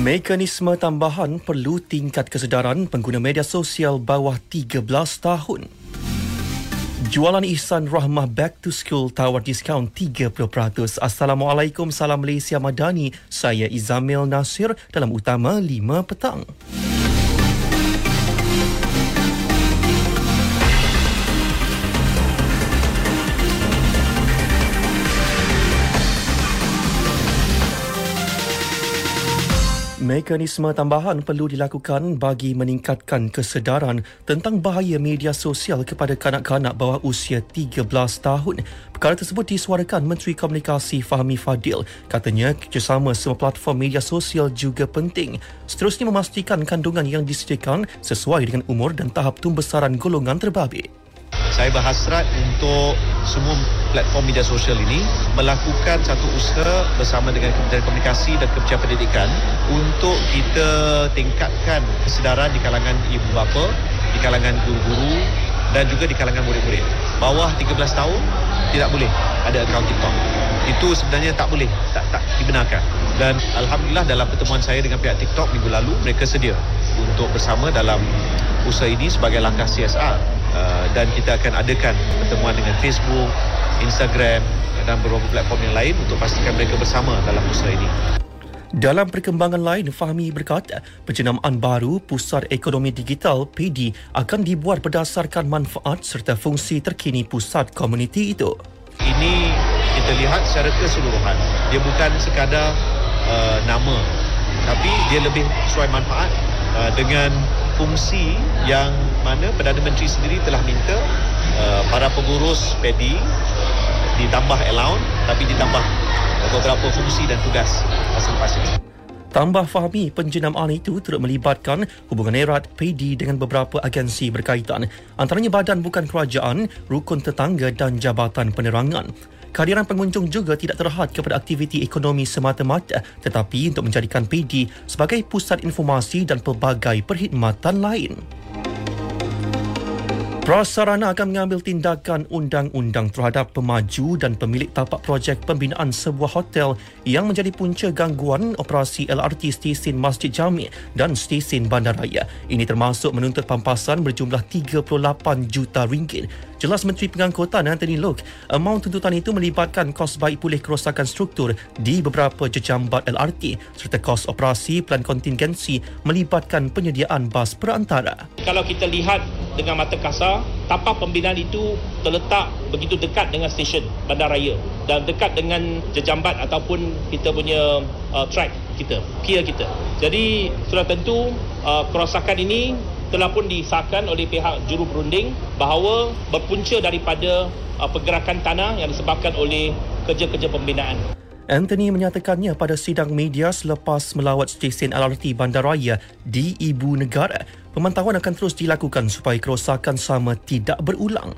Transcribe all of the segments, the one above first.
Mekanisme tambahan perlu tingkat kesedaran pengguna media sosial bawah 13 tahun. Jualan Ihsan Rahmah Back to School tawar diskaun 30%. Assalamualaikum, salam Malaysia Madani. Saya Izamil Nasir dalam Utama 5 Petang. Mekanisme tambahan perlu dilakukan bagi meningkatkan kesedaran tentang bahaya media sosial kepada kanak-kanak bawah usia 13 tahun. Perkara tersebut disuarakan Menteri Komunikasi Fahmi Fadil. Katanya kerjasama semua platform media sosial juga penting. Seterusnya memastikan kandungan yang disediakan sesuai dengan umur dan tahap tumbesaran golongan terbabit. Saya berhasrat untuk semua platform media sosial ini melakukan satu usaha bersama dengan Kementerian Komunikasi dan Kementerian Pendidikan untuk kita tingkatkan kesedaran di kalangan ibu bapa, di kalangan guru-guru dan juga di kalangan murid-murid. Bawah 13 tahun tidak boleh ada akaun TikTok. Itu sebenarnya tak boleh, tak tak dibenarkan. Dan alhamdulillah dalam pertemuan saya dengan pihak TikTok minggu lalu mereka sedia untuk bersama dalam usaha ini sebagai langkah CSR Uh, dan kita akan adakan pertemuan dengan Facebook, Instagram dan beberapa platform yang lain untuk pastikan mereka bersama dalam usaha ini. Dalam perkembangan lain, Fahmi berkata, penjenamaan baru Pusat Ekonomi Digital PD akan dibuat berdasarkan manfaat serta fungsi terkini pusat komuniti itu. Ini kita lihat secara keseluruhan. Dia bukan sekadar uh, nama, tapi dia lebih sesuai manfaat uh, dengan fungsi yang mana Perdana Menteri sendiri telah minta uh, para pengurus PEDI ditambah allowance tapi ditambah beberapa fungsi dan tugas masing-masing. Tambah fahami penjenamaan itu turut melibatkan hubungan erat PD dengan beberapa agensi berkaitan, antaranya badan bukan kerajaan, rukun tetangga dan jabatan penerangan. Kehadiran pengunjung juga tidak terhad kepada aktiviti ekonomi semata-mata tetapi untuk menjadikan PD sebagai pusat informasi dan pelbagai perkhidmatan lain. Prasarana akan mengambil tindakan undang-undang terhadap pemaju dan pemilik tapak projek pembinaan sebuah hotel yang menjadi punca gangguan operasi LRT stesen Masjid Jami dan stesen Bandaraya. Ini termasuk menuntut pampasan berjumlah 38 juta ringgit. Jelas Menteri Pengangkutan Anthony Lok, amount tuntutan itu melibatkan kos baik pulih kerosakan struktur di beberapa jejambat LRT serta kos operasi plan kontingensi melibatkan penyediaan bas perantara. Kalau kita lihat dengan mata kasar, tapak pembinaan itu terletak begitu dekat dengan stesen bandaraya dan dekat dengan jejambat ataupun kita punya uh, track kita, pier kita. Jadi sudah tentu uh, kerosakan ini telah pun disahkan oleh pihak juru berunding bahawa berpunca daripada uh, pergerakan tanah yang disebabkan oleh kerja-kerja pembinaan. Anthony menyatakannya pada sidang media selepas melawat stesen LRT Bandaraya di Ibu Negara. Pemantauan akan terus dilakukan supaya kerosakan sama tidak berulang.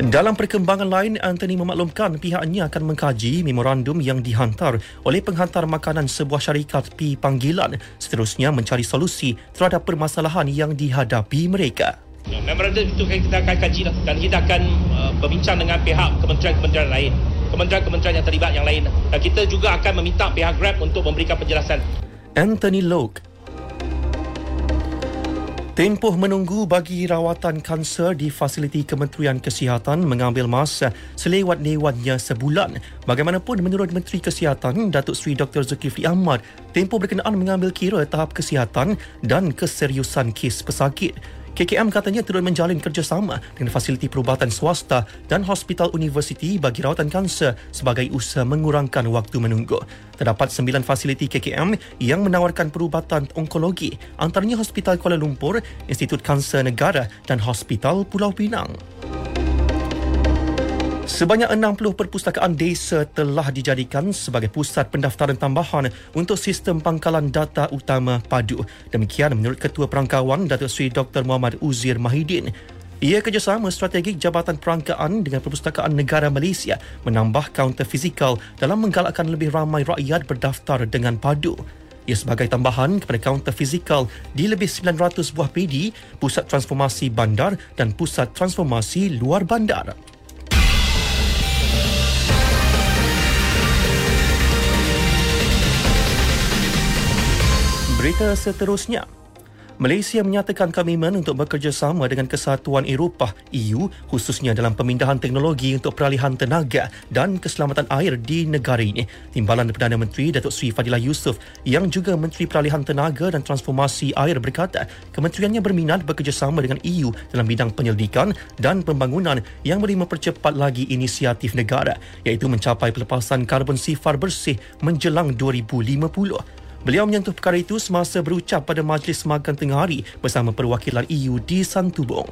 Dalam perkembangan lain, Anthony memaklumkan pihaknya akan mengkaji memorandum yang dihantar oleh penghantar makanan sebuah syarikat pi panggilan seterusnya mencari solusi terhadap permasalahan yang dihadapi mereka. Memorandum itu kita akan kaji lah. dan kita akan uh, berbincang dengan pihak kementerian-kementerian lain kementerian-kementerian yang terlibat yang lain dan kita juga akan meminta pihak Grab untuk memberikan penjelasan. Anthony Loke Tempoh menunggu bagi rawatan kanser di fasiliti Kementerian Kesihatan mengambil masa selewat-lewatnya sebulan. Bagaimanapun menurut Menteri Kesihatan Datuk Seri Dr. Zulkifli Ahmad, tempoh berkenaan mengambil kira tahap kesihatan dan keseriusan kes pesakit. KKM katanya turut menjalin kerjasama dengan fasiliti perubatan swasta dan hospital universiti bagi rawatan kanser sebagai usaha mengurangkan waktu menunggu. Terdapat sembilan fasiliti KKM yang menawarkan perubatan onkologi, antaranya Hospital Kuala Lumpur, Institut Kanser Negara dan Hospital Pulau Pinang. Sebanyak 60 perpustakaan desa telah dijadikan sebagai pusat pendaftaran tambahan untuk sistem pangkalan data utama padu. Demikian menurut Ketua Perangkawan Datuk Seri Dr. Muhammad Uzir Mahidin. Ia kerjasama strategik Jabatan Perangkaan dengan Perpustakaan Negara Malaysia menambah kaunter fizikal dalam menggalakkan lebih ramai rakyat berdaftar dengan padu. Ia sebagai tambahan kepada kaunter fizikal di lebih 900 buah PD, pusat transformasi bandar dan pusat transformasi luar bandar. Berita seterusnya. Malaysia menyatakan komitmen untuk bekerjasama dengan Kesatuan Eropah EU khususnya dalam pemindahan teknologi untuk peralihan tenaga dan keselamatan air di negara ini. Timbalan Perdana Menteri Datuk Seri Fadilah Yusof yang juga Menteri Peralihan Tenaga dan Transformasi Air berkata kementeriannya berminat bekerjasama dengan EU dalam bidang penyelidikan dan pembangunan yang boleh mempercepat lagi inisiatif negara iaitu mencapai pelepasan karbon sifar bersih menjelang 2050. Beliau menyentuh perkara itu semasa berucap pada Majlis Makan Tengah Hari bersama perwakilan EU di Santubong.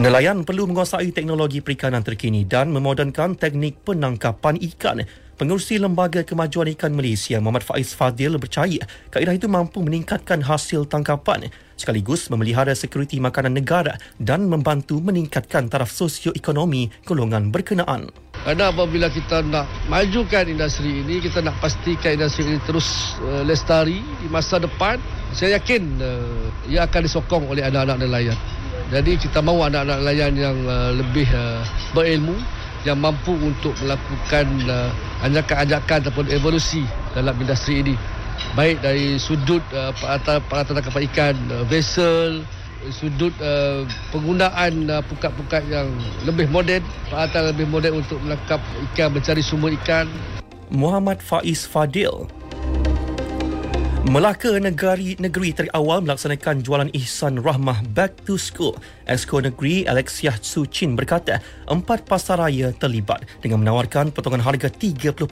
Nelayan perlu menguasai teknologi perikanan terkini dan memodenkan teknik penangkapan ikan. Pengurusi Lembaga Kemajuan Ikan Malaysia Muhammad Faiz Fadil percaya kaedah itu mampu meningkatkan hasil tangkapan sekaligus memelihara sekuriti makanan negara dan membantu meningkatkan taraf sosioekonomi golongan berkenaan. Kerana apabila kita nak majukan industri ini, kita nak pastikan industri ini terus uh, lestari di masa depan, saya yakin uh, ia akan disokong oleh anak-anak nelayan. Jadi kita mahu anak-anak nelayan yang uh, lebih uh, berilmu, yang mampu untuk melakukan uh, ajakan-ajakan ataupun evolusi dalam industri ini. Baik dari sudut uh, peralatan kapal ikan, uh, vessel, sudut uh, penggunaan uh, pukat-pukat yang lebih moden, peralatan lebih moden untuk menangkap ikan, mencari sumber ikan. Muhammad Faiz Fadil Melaka negeri negeri terawal melaksanakan jualan ihsan rahmah back to school. Esko Negeri Alexia Su Chin berkata, empat pasaraya terlibat dengan menawarkan potongan harga 30%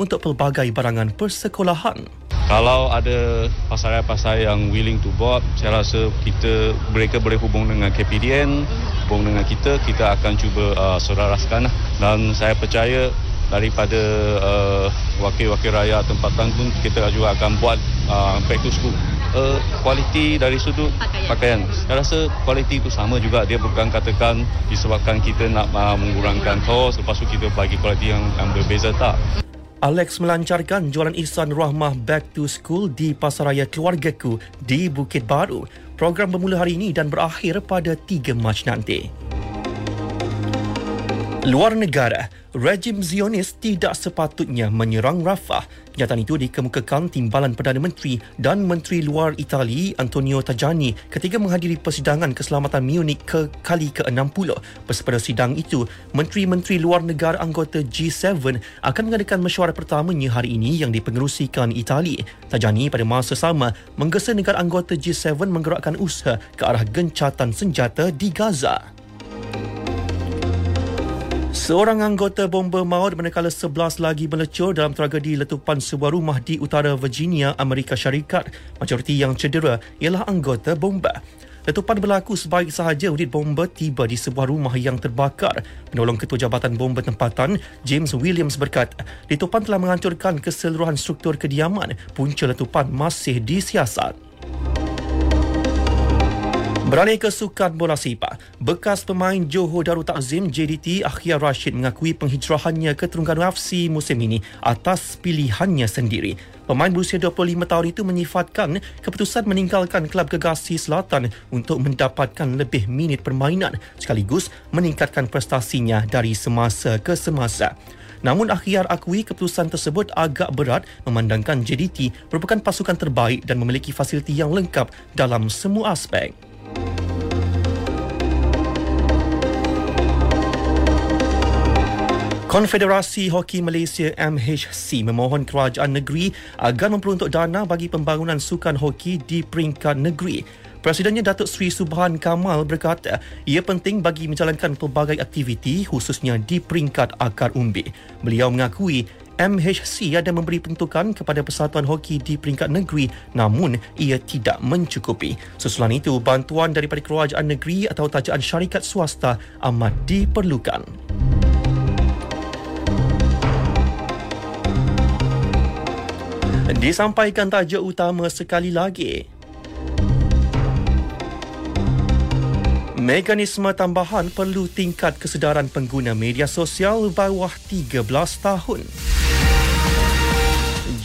untuk pelbagai barangan persekolahan. Kalau ada pasaraya-pasaraya yang willing to board, saya rasa kita mereka boleh hubung dengan KPDN, hubung dengan kita, kita akan cuba uh, selaraskan. Dan saya percaya daripada uh, wakil-wakil rakyat tempatan pun kita juga akan buat uh, back to school uh, kualiti dari sudut pakaian. pakaian saya rasa kualiti itu sama juga dia bukan katakan disebabkan kita nak uh, mengurangkan kos lepas tu kita bagi kualiti yang, yang berbeza tak Alex melancarkan jualan ihsan rahmah back to school di Pasaraya Keluargaku di Bukit Baru. Program bermula hari ini dan berakhir pada 3 Mac nanti. Luar negara, rejim Zionis tidak sepatutnya menyerang Rafah. Kenyataan itu dikemukakan Timbalan Perdana Menteri dan Menteri Luar Itali Antonio Tajani ketika menghadiri persidangan keselamatan Munich ke kali ke-60. Bersama sidang itu, Menteri-Menteri Luar Negara anggota G7 akan mengadakan mesyuarat pertamanya hari ini yang dipengerusikan Itali. Tajani pada masa sama menggesa negara anggota G7 menggerakkan usaha ke arah gencatan senjata di Gaza. Seorang anggota bomba maut manakala 11 lagi melecur dalam tragedi letupan sebuah rumah di utara Virginia, Amerika Syarikat. Majoriti yang cedera ialah anggota bomba. Letupan berlaku sebaik sahaja unit bomba tiba di sebuah rumah yang terbakar. Penolong Ketua Jabatan Bomba Tempatan, James Williams berkata, letupan telah menghancurkan keseluruhan struktur kediaman. Punca letupan masih disiasat. Beralih ke sukan bola sepak, bekas pemain Johor Darul Takzim JDT Akhir Rashid mengakui penghijrahannya ke Terengganu FC musim ini atas pilihannya sendiri. Pemain berusia 25 tahun itu menyifatkan keputusan meninggalkan kelab Gegasi Selatan untuk mendapatkan lebih minit permainan sekaligus meningkatkan prestasinya dari semasa ke semasa. Namun Akhyar akui keputusan tersebut agak berat memandangkan JDT merupakan pasukan terbaik dan memiliki fasiliti yang lengkap dalam semua aspek. Konfederasi Hoki Malaysia MHC memohon kerajaan negeri agar memperuntuk dana bagi pembangunan sukan hoki di peringkat negeri. Presidennya Datuk Seri Subhan Kamal berkata, ia penting bagi menjalankan pelbagai aktiviti khususnya di peringkat akar umbi. Beliau mengakui MHC ada memberi peruntukan kepada Persatuan Hoki di peringkat negeri namun ia tidak mencukupi. Sesulan itu, bantuan daripada kerajaan negeri atau tajaan syarikat swasta amat diperlukan. Disampaikan tajuk utama sekali lagi. Mekanisme tambahan perlu tingkat kesedaran pengguna media sosial bawah 13 tahun.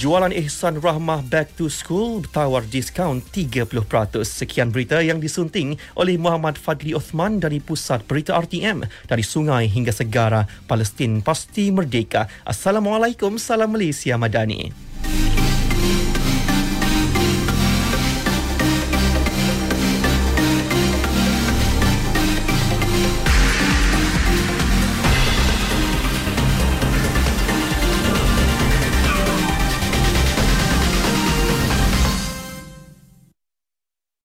Jualan Ihsan Rahmah Back to School bertawar diskaun 30%. Sekian berita yang disunting oleh Muhammad Fadli Osman dari Pusat Berita RTM dari Sungai hingga Segara, Palestin pasti merdeka. Assalamualaikum, salam Malaysia Madani.